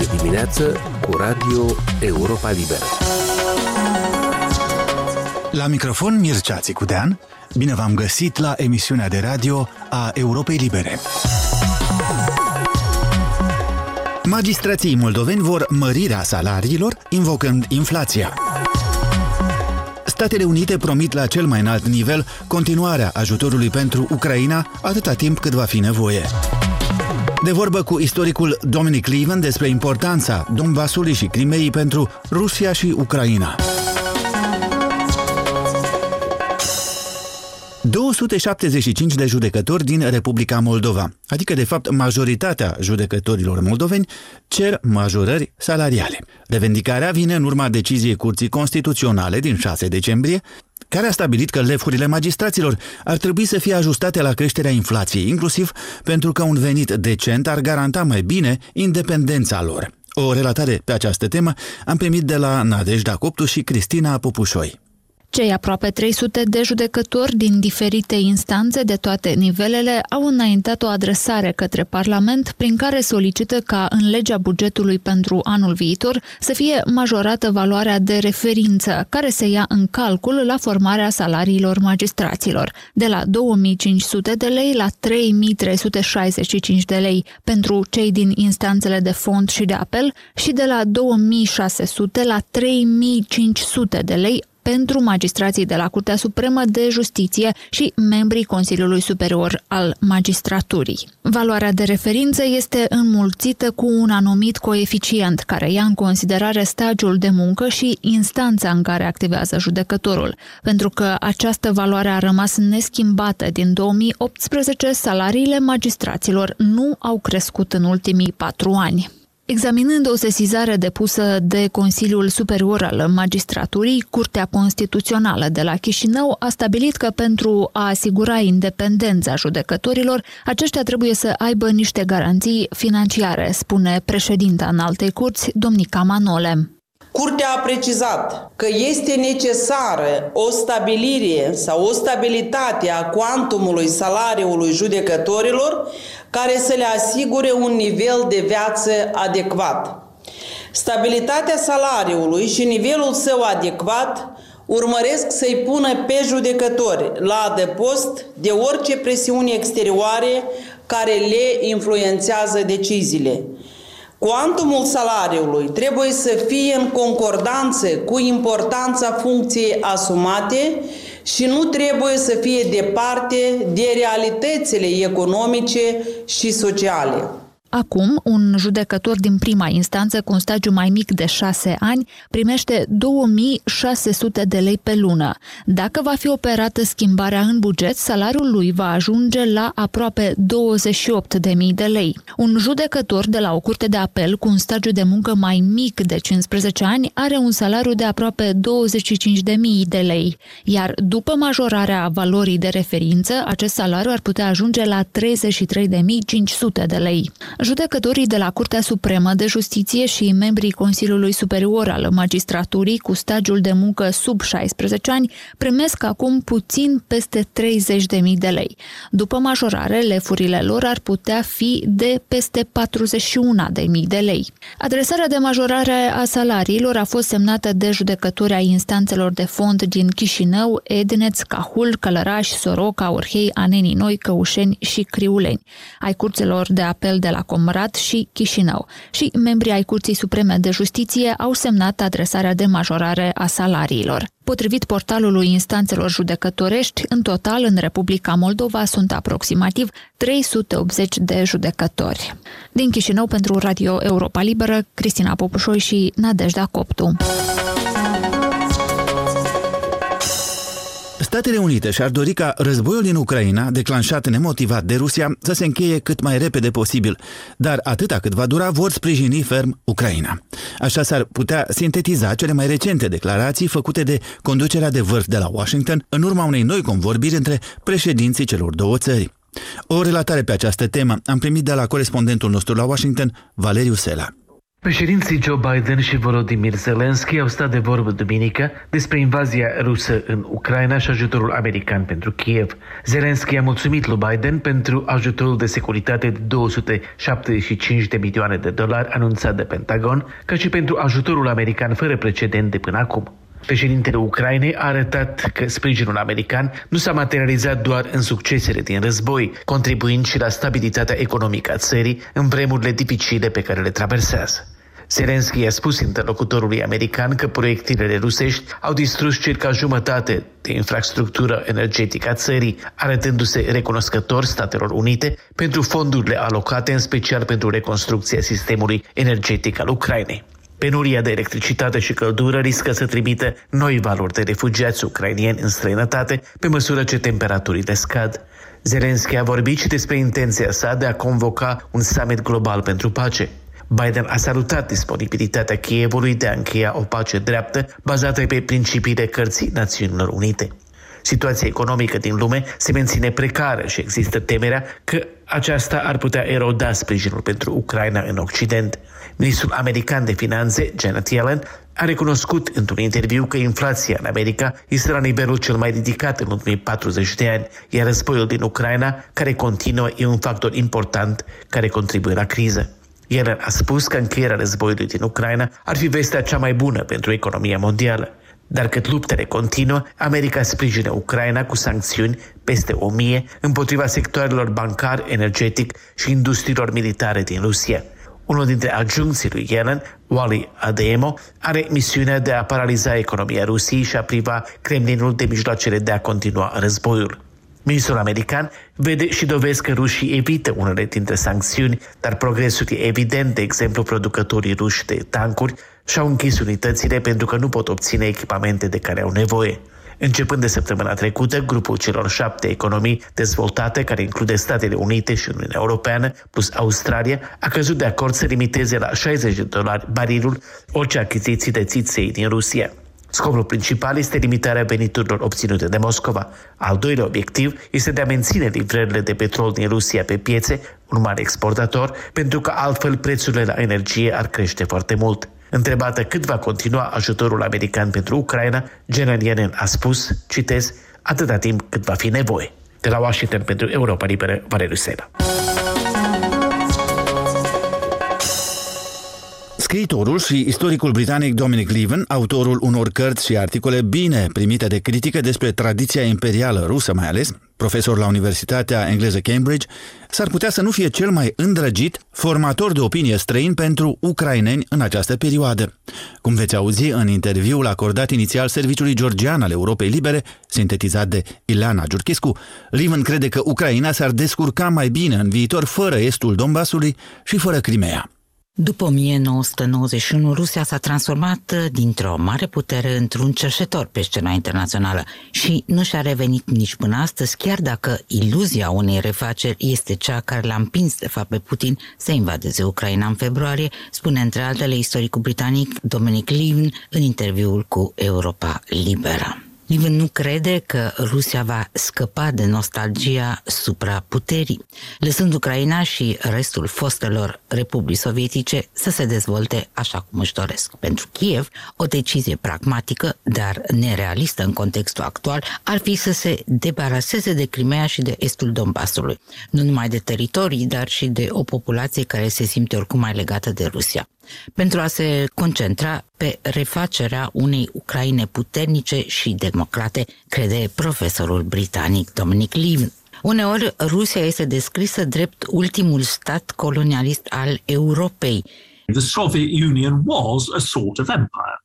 Este dimineață cu Radio Europa Liberă. La microfon Mircea Țicudean, bine v-am găsit la emisiunea de radio a Europei Libere. Magistrații moldoveni vor mărirea salariilor, invocând inflația. Statele Unite promit la cel mai înalt nivel continuarea ajutorului pentru Ucraina atâta timp cât va fi nevoie. De vorbă cu istoricul Dominic Leven despre importanța Donbasului și Crimeei pentru Rusia și Ucraina. 275 de judecători din Republica Moldova, adică de fapt majoritatea judecătorilor moldoveni, cer majorări salariale. Revendicarea vine în urma deciziei Curții Constituționale din 6 decembrie, care a stabilit că lefurile magistraților ar trebui să fie ajustate la creșterea inflației, inclusiv pentru că un venit decent ar garanta mai bine independența lor. O relatare pe această temă am primit de la Nadejda Coptu și Cristina Popușoi. Cei aproape 300 de judecători din diferite instanțe de toate nivelele au înaintat o adresare către Parlament prin care solicită ca în legea bugetului pentru anul viitor să fie majorată valoarea de referință care se ia în calcul la formarea salariilor magistraților, de la 2500 de lei la 3365 de lei pentru cei din instanțele de fond și de apel și de la 2600 la 3500 de lei pentru magistrații de la Curtea Supremă de Justiție și membrii Consiliului Superior al Magistraturii. Valoarea de referință este înmulțită cu un anumit coeficient care ia în considerare stagiul de muncă și instanța în care activează judecătorul. Pentru că această valoare a rămas neschimbată din 2018, salariile magistraților nu au crescut în ultimii patru ani. Examinând o sesizare depusă de Consiliul Superior al Magistraturii, Curtea Constituțională de la Chișinău a stabilit că pentru a asigura independența judecătorilor, aceștia trebuie să aibă niște garanții financiare, spune președinta în alte curți, domnica Manole. Curtea a precizat că este necesară o stabilire sau o stabilitate a cuantumului salariului judecătorilor care să le asigure un nivel de viață adecvat. Stabilitatea salariului și nivelul său adecvat urmăresc să-i pună pe judecători la adăpost de orice presiuni exterioare care le influențează deciziile. Cuantumul salariului trebuie să fie în concordanță cu importanța funcției asumate și nu trebuie să fie departe de realitățile economice și sociale. Acum, un judecător din prima instanță cu un stagiu mai mic de 6 ani primește 2600 de lei pe lună. Dacă va fi operată schimbarea în buget, salariul lui va ajunge la aproape 28.000 de lei. Un judecător de la o curte de apel cu un stagiu de muncă mai mic de 15 ani are un salariu de aproape 25.000 de lei, iar după majorarea valorii de referință, acest salariu ar putea ajunge la 33.500 de lei. Judecătorii de la Curtea Supremă de Justiție și membrii Consiliului Superior al Magistraturii cu stagiul de muncă sub 16 ani primesc acum puțin peste 30.000 de lei. După majorare, lefurile lor ar putea fi de peste 41.000 de lei. Adresarea de majorare a salariilor a fost semnată de judecători ai instanțelor de fond din Chișinău, Edneț, Cahul, Călăraș, Soroca, Orhei, Anenii Noi, Căușeni și Criuleni, ai curțelor de apel de la Comrat și Chișinău și membrii ai Curții Supreme de Justiție au semnat adresarea de majorare a salariilor. Potrivit portalului instanțelor judecătorești, în total în Republica Moldova sunt aproximativ 380 de judecători. Din Chișinău pentru Radio Europa Liberă, Cristina Popușoi și Nadejda Coptu. Statele Unite și-ar dori ca războiul din Ucraina, declanșat nemotivat de Rusia, să se încheie cât mai repede posibil, dar atâta cât va dura vor sprijini ferm Ucraina. Așa s-ar putea sintetiza cele mai recente declarații făcute de conducerea de vârf de la Washington în urma unei noi convorbiri între președinții celor două țări. O relatare pe această temă am primit de la corespondentul nostru la Washington, Valeriu Sela. Președinții Joe Biden și Volodymyr Zelensky au stat de vorbă duminică despre invazia rusă în Ucraina și ajutorul american pentru Kiev. Zelensky a mulțumit lui Biden pentru ajutorul de securitate de 275 de milioane de dolari anunțat de Pentagon, ca și pentru ajutorul american fără precedent de până acum. Președintele Ucrainei a arătat că sprijinul american nu s-a materializat doar în succesele din război, contribuind și la stabilitatea economică a țării în vremurile dificile pe care le traversează. Zelensky a spus interlocutorului american că proiectilele rusești au distrus circa jumătate de infrastructură energetică a țării, arătându-se recunoscător Statelor Unite pentru fondurile alocate în special pentru reconstrucția sistemului energetic al Ucrainei. Penuria de electricitate și căldură riscă să trimită noi valori de refugiați ucrainieni în străinătate pe măsură ce temperaturile scad. Zelensky a vorbit și despre intenția sa de a convoca un summit global pentru pace. Biden a salutat disponibilitatea Kievului de a încheia o pace dreaptă bazată pe principiile cărții Națiunilor Unite. Situația economică din lume se menține precară și există temerea că aceasta ar putea eroda sprijinul pentru Ucraina în Occident. Ministrul american de finanțe, Janet Yellen, a recunoscut într-un interviu că inflația în America este la nivelul cel mai ridicat în ultimii 40 de ani, iar războiul din Ucraina, care continuă, e un factor important care contribuie la criză. El a spus că încheierea războiului din Ucraina ar fi vestea cea mai bună pentru economia mondială. Dar cât luptele continuă, America sprijină Ucraina cu sancțiuni peste o mie împotriva sectoarelor bancar, energetic și industriilor militare din Rusia. Unul dintre adjuncții lui Yellen, Wally Ademo, are misiunea de a paraliza economia Rusiei și a priva Kremlinul de mijloacele de a continua războiul. Ministrul american vede și dovezi că rușii evită unele dintre sancțiuni, dar progresul e evident, de exemplu, producătorii ruși de tancuri și-au închis unitățile pentru că nu pot obține echipamente de care au nevoie. Începând de săptămâna trecută, grupul celor șapte economii dezvoltate, care include Statele Unite și Uniunea Europeană, plus Australia, a căzut de acord să limiteze la 60 de dolari barilul orice achiziții de țiței din Rusia. Scopul principal este limitarea veniturilor obținute de Moscova. Al doilea obiectiv este de a menține livrările de petrol din Rusia pe piețe, un mare exportator, pentru că altfel prețurile la energie ar crește foarte mult. Întrebată cât va continua ajutorul american pentru Ucraina, General Yellen a spus, citez, atâta timp cât va fi nevoie. De la Washington pentru Europa Liberă, Valeriu Sena. Scriitorul și istoricul britanic Dominic Leven, autorul unor cărți și articole bine primite de critică despre tradiția imperială rusă mai ales, profesor la Universitatea Engleză Cambridge, s-ar putea să nu fie cel mai îndrăgit formator de opinie străin pentru ucraineni în această perioadă. Cum veți auzi în interviul acordat inițial Serviciului Georgian al Europei Libere, sintetizat de Ilana Giurchescu, Leven crede că Ucraina s-ar descurca mai bine în viitor fără estul Donbasului și fără Crimea. După 1991, Rusia s-a transformat uh, dintr-o mare putere într-un cerșetor pe scena internațională și nu și-a revenit nici până astăzi, chiar dacă iluzia unei refaceri este cea care l-a împins de fapt pe Putin să invadeze Ucraina în februarie, spune între altele istoricul britanic Dominic Levin în interviul cu Europa Liberă. Niven nu crede că Rusia va scăpa de nostalgia supraputerii, lăsând Ucraina și restul fostelor republici sovietice să se dezvolte așa cum își doresc. Pentru Kiev, o decizie pragmatică, dar nerealistă în contextul actual, ar fi să se debaraseze de Crimea și de estul Donbasului, nu numai de teritorii, dar și de o populație care se simte oricum mai legată de Rusia pentru a se concentra pe refacerea unei Ucraine puternice și democrate, crede profesorul britanic Dominic Levin. Uneori, Rusia este descrisă drept ultimul stat colonialist al Europei. The Soviet Union was a sort of empire.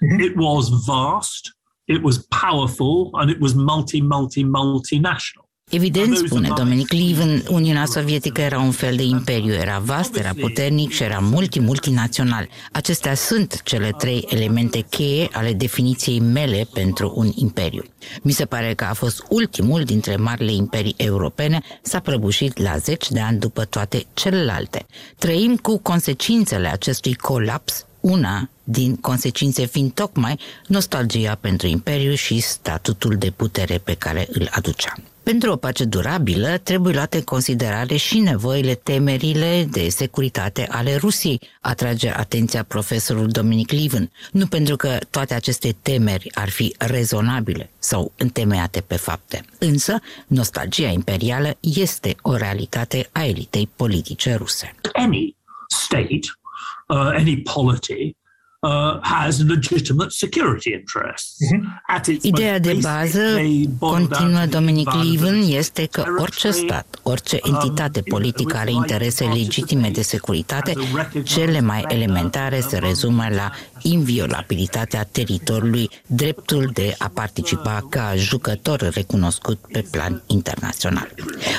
Mm-hmm. It was vast, it was powerful, and it was multi, multi, multinational. Evident, spune Dominic Leven, Uniunea Sovietică era un fel de imperiu, era vast, era puternic și era multi-multinațional. Acestea sunt cele trei elemente cheie ale definiției mele pentru un imperiu. Mi se pare că a fost ultimul dintre marile imperii europene, s-a prăbușit la zeci de ani după toate celelalte. Trăim cu consecințele acestui colaps una din consecințe fiind tocmai nostalgia pentru imperiu și statutul de putere pe care îl aducea. Pentru o pace durabilă, trebuie luate în considerare și nevoile, temerile de securitate ale Rusiei, atrage atenția profesorul Dominic Liven. Nu pentru că toate aceste temeri ar fi rezonabile sau întemeiate pe fapte. Însă, nostalgia imperială este o realitate a elitei politice ruse. Any state, uh, any polity uh, has legitimate security interests. Mm-hmm. Ideea de bază, continuă Dominic Leven, este că orice stat, orice um, entitate politică are interese legitime de securitate, cele mai elementare se rezumă la inviolabilitatea teritoriului, dreptul de a participa ca jucător recunoscut pe plan internațional.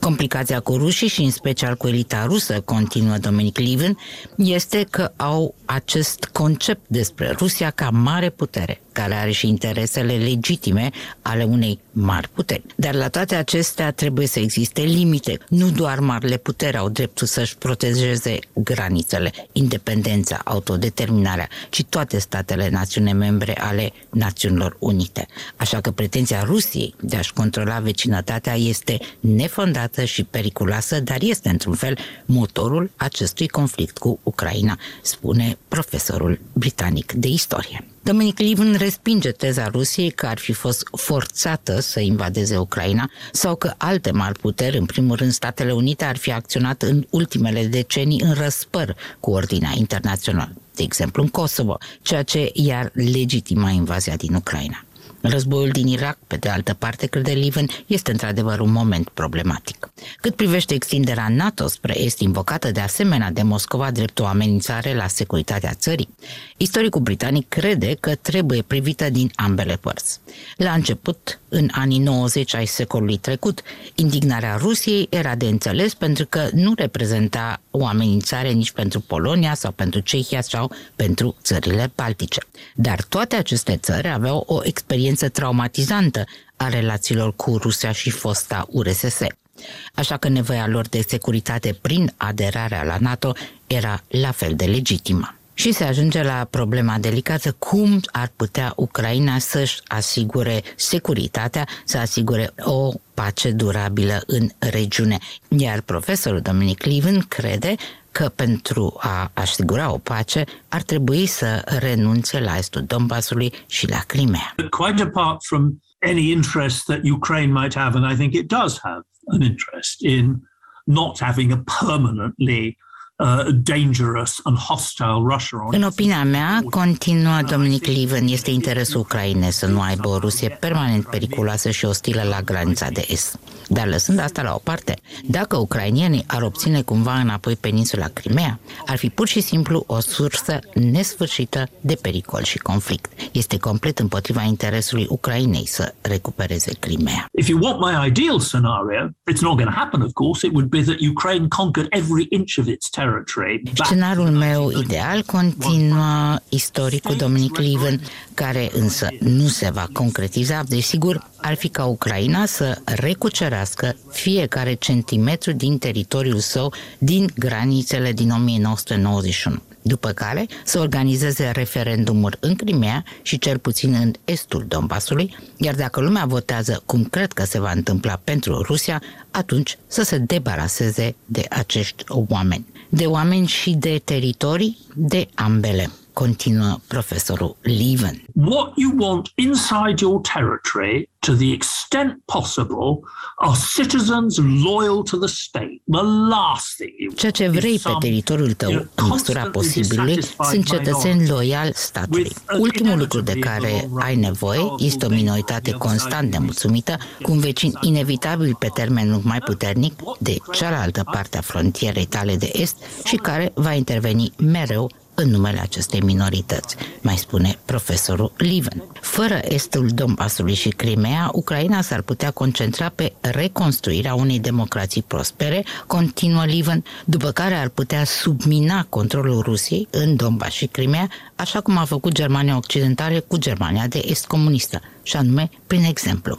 Complicația cu rușii și în special cu elita rusă, continuă Dominic Liven, este că au acest concept despre Rusia ca mare putere, care are și interesele legitime ale unei mari puteri. Dar la toate acestea trebuie să existe limite. Nu doar marile puteri au dreptul să-și protejeze granițele, independența, autodeterminarea, ci toate statele națiune membre ale Națiunilor Unite. Așa că pretenția Rusiei de a-și controla vecinătatea este nefondată și periculoasă, dar este într-un fel motorul acestui conflict cu Ucraina, spune profesorul britanic de istorie. Dominic Livin respinge teza Rusiei că ar fi fost forțată să invadeze Ucraina sau că alte mari puteri, în primul rând Statele Unite, ar fi acționat în ultimele decenii în răspăr cu ordinea internațională, de exemplu în Kosovo, ceea ce i-ar legitima invazia din Ucraina. Războiul din Irak, pe de altă parte, crede Liven, este într-adevăr un moment problematic. Cât privește extinderea NATO spre est, invocată de asemenea de Moscova drept o amenințare la securitatea țării, istoricul britanic crede că trebuie privită din ambele părți. La început, în anii 90 ai secolului trecut, indignarea Rusiei era de înțeles pentru că nu reprezenta o amenințare nici pentru Polonia sau pentru Cehia sau pentru țările baltice. Dar toate aceste țări aveau o experiență traumatizantă a relațiilor cu Rusia și fosta URSS. Așa că nevoia lor de securitate prin aderarea la NATO era la fel de legitimă. Și se ajunge la problema delicată cum ar putea Ucraina să-și asigure securitatea, să asigure o pace durabilă în regiune. Iar profesorul Dominic Liven crede că pentru a asigura o pace ar trebui să renunțe la estul Donbasului și la Crimea. Quite apart from any interest that Ukraine might have, and I think it does have an interest in not having a permanently Uh, dangerous and hostile Russia În opinia mea, continuă Dominic Liven, este interesul Ucrainei să nu aibă o Rusie permanent periculoasă și ostilă la granița de est. Dar lăsând asta la o parte, dacă ucrainienii ar obține cumva înapoi peninsula Crimea, ar fi pur și simplu o sursă nesfârșită de pericol și conflict. Este complet împotriva interesului Ucrainei să recupereze Crimea. If you want my ideal scenario, it's not going to happen, of course. It would be that Ukraine conquered every inch of its territory. Scenariul meu ideal continuă istoricul Dominic Liven, care însă nu se va concretiza, desigur, ar fi ca Ucraina să recucerească fiecare centimetru din teritoriul său din granițele din 1991 după care să organizeze referendumuri în Crimea și cel puțin în estul Donbasului, iar dacă lumea votează cum cred că se va întâmpla pentru Rusia, atunci să se debaraseze de acești oameni. De oameni și de teritorii, de ambele continuă profesorul Leven. What you want inside your territory to the extent possible are citizens loyal to the state. The last thing you Ceea ce vrei pe teritoriul tău, în măsura posibilului, sunt cetățeni loiali statului. Ultimul lucru de care ai nevoie este o minoritate constant nemulțumită, cu un vecin inevitabil pe termen lung mai puternic de cealaltă parte a frontierei tale de est și care va interveni mereu în numele acestei minorități, mai spune profesorul Liven. Fără estul Donbasului și Crimea, Ucraina s-ar putea concentra pe reconstruirea unei democrații prospere, continuă Liven, după care ar putea submina controlul Rusiei în Donbass și Crimea, așa cum a făcut Germania Occidentală cu Germania de Est comunistă, și anume prin exemplu.